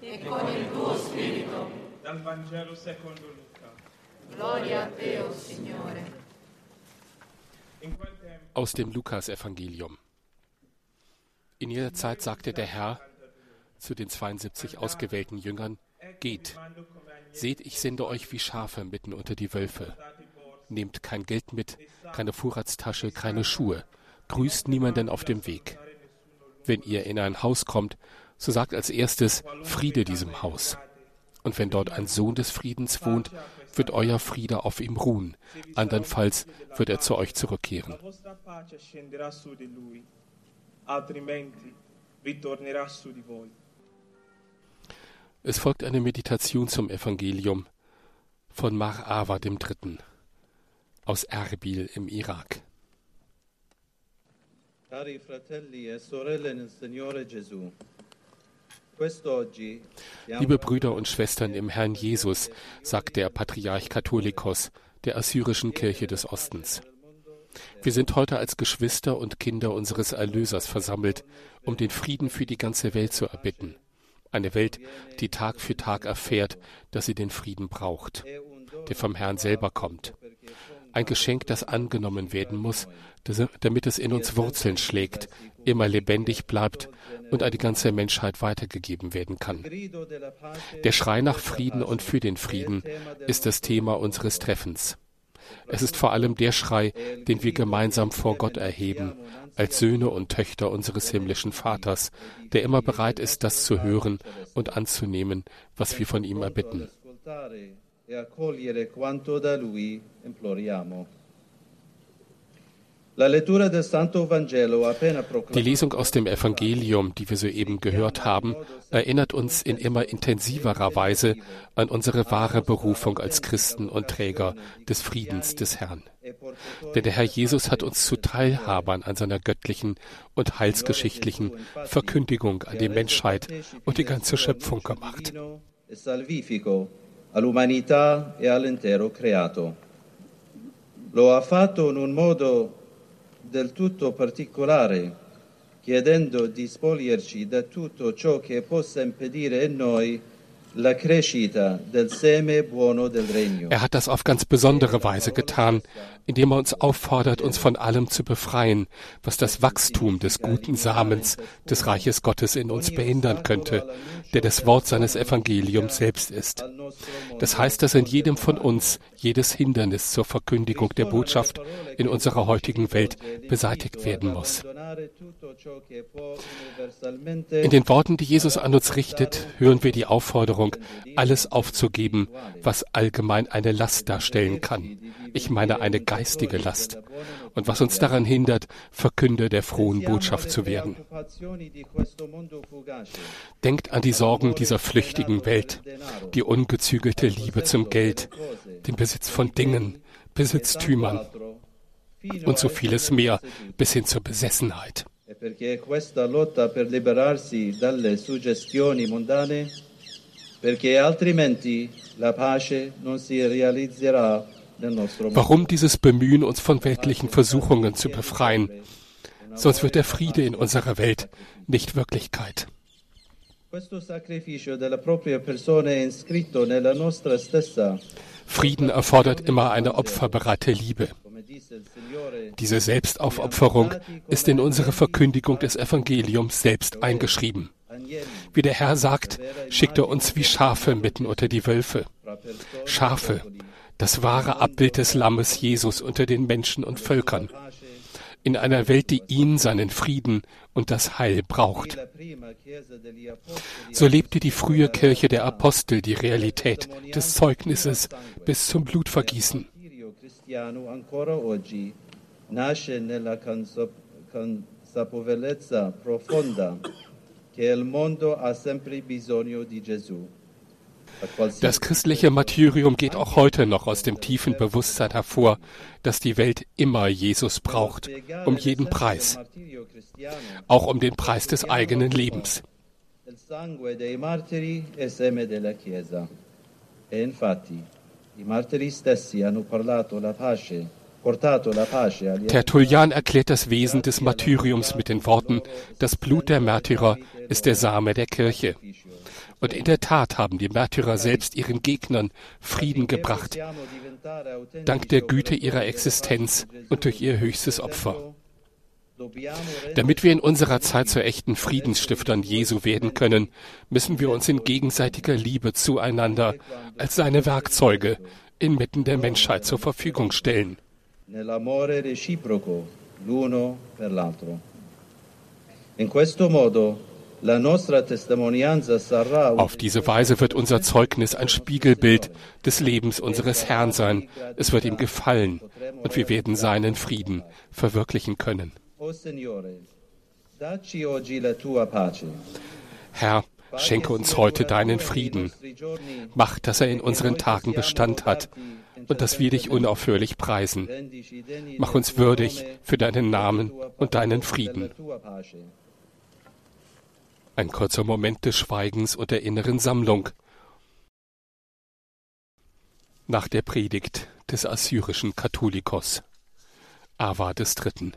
e con il tuo spirito. Dal Vangelo secondo Luca. Gloria a te, o Signore. Aus dem Lukasevangelium. In jener Zeit sagte der Herr zu den 72 ausgewählten Jüngern, Geht, seht, ich sende euch wie Schafe mitten unter die Wölfe. Nehmt kein Geld mit, keine Vorratstasche, keine Schuhe. Grüßt niemanden auf dem Weg. Wenn ihr in ein Haus kommt, so sagt als erstes Friede diesem Haus. Und wenn dort ein Sohn des Friedens wohnt, wird euer Friede auf ihm ruhen. Andernfalls wird er zu euch zurückkehren. Es folgt eine Meditation zum Evangelium von Mar Ava III. aus Erbil im Irak. Cari fratelli e sorelle nel Signore Gesù, Liebe Brüder und Schwestern im Herrn Jesus, sagt der Patriarch Katholikos der assyrischen Kirche des Ostens. Wir sind heute als Geschwister und Kinder unseres Erlösers versammelt, um den Frieden für die ganze Welt zu erbitten. Eine Welt, die Tag für Tag erfährt, dass sie den Frieden braucht, der vom Herrn selber kommt. Ein Geschenk, das angenommen werden muss, damit es in uns Wurzeln schlägt, immer lebendig bleibt und an die ganze Menschheit weitergegeben werden kann. Der Schrei nach Frieden und für den Frieden ist das Thema unseres Treffens. Es ist vor allem der Schrei, den wir gemeinsam vor Gott erheben, als Söhne und Töchter unseres himmlischen Vaters, der immer bereit ist, das zu hören und anzunehmen, was wir von ihm erbitten. E accogliere quanto da Lui imploriamo. Die Lesung aus dem Evangelium, die wir soeben gehört haben, erinnert uns in immer intensiverer Weise an unsere wahre Berufung als Christen und Träger des Friedens des Herrn. Denn der Herr Jesus hat uns zu Teilhabern an seiner göttlichen und heilsgeschichtlichen Verkündigung an die Menschheit und die ganze Schöpfung gemacht. All'umanità e all'intero creato. Lo ha fatto in un modo del tutto particolare, chiedendo di spoglierci da tutto ciò che possa impedire in noi Er hat das auf ganz besondere Weise getan, indem er uns auffordert, uns von allem zu befreien, was das Wachstum des guten Samens des Reiches Gottes in uns behindern könnte, der das Wort seines Evangeliums selbst ist. Das heißt, dass in jedem von uns jedes Hindernis zur Verkündigung der Botschaft in unserer heutigen Welt beseitigt werden muss. In den Worten, die Jesus an uns richtet, hören wir die Aufforderung, alles aufzugeben, was allgemein eine Last darstellen kann. Ich meine eine geistige Last. Und was uns daran hindert, Verkünder der frohen Botschaft zu werden. Denkt an die Sorgen dieser flüchtigen Welt, die ungezügelte Liebe zum Geld, den Besitz von Dingen, Besitztümern und so vieles mehr bis hin zur Besessenheit. E perché questa lotta per liberarsi dalle suggestioni mondane, perché altrimenti la pace non si realizzerà nel nostro mondo. Warum dieses Bemühen, uns von weltlichen Versuchungen zu befreien? Sonst wird der Friede in unserer Welt nicht Wirklichkeit. Frieden erfordert immer eine opferbereite Liebe. Diese Selbstaufopferung ist in unsere Verkündigung des Evangeliums selbst eingeschrieben. Wie der Herr sagt, schickt er uns wie Schafe mitten unter die Wölfe. Schafe, das wahre Abbild des Lammes Jesus unter den Menschen und Völkern. In einer Welt, die ihn, seinen Frieden und das Heil braucht. So lebte die frühe Kirche der Apostel die Realität des Zeugnisses bis zum Blutvergießen. Che il mondo ha sempre bisogno di Gesù. A qualsiasi Das christliche Martyrium geht auch heute noch aus dem tiefen Bewusstsein hervor, dass die Welt immer Jesus braucht, um jeden Preis, auch um den Preis des eigenen Lebens. E infatti i martiri stessi hanno parlato la pace Tertullian erklärt das Wesen des Martyriums mit den Worten, das Blut der Märtyrer ist der Same der Kirche. Und in der Tat haben die Märtyrer selbst ihren Gegnern Frieden gebracht, dank der Güte ihrer Existenz und durch ihr höchstes Opfer. Damit wir in unserer Zeit zu echten Friedensstiftern Jesu werden können, müssen wir uns in gegenseitiger Liebe zueinander als seine Werkzeuge inmitten der Menschheit zur Verfügung stellen. Auf diese Weise wird unser Zeugnis ein Spiegelbild des Lebens unseres Herrn sein. Es wird ihm gefallen und wir werden seinen Frieden verwirklichen können. Herr, schenke uns heute deinen Frieden. Mach, dass er in unseren Tagen Bestand hat und dass wir dich unaufhörlich preisen. Mach uns würdig für deinen Namen und deinen Frieden. Ein kurzer Moment des Schweigens und der inneren Sammlung nach der Predigt des assyrischen Katholikos. Ava des Dritten.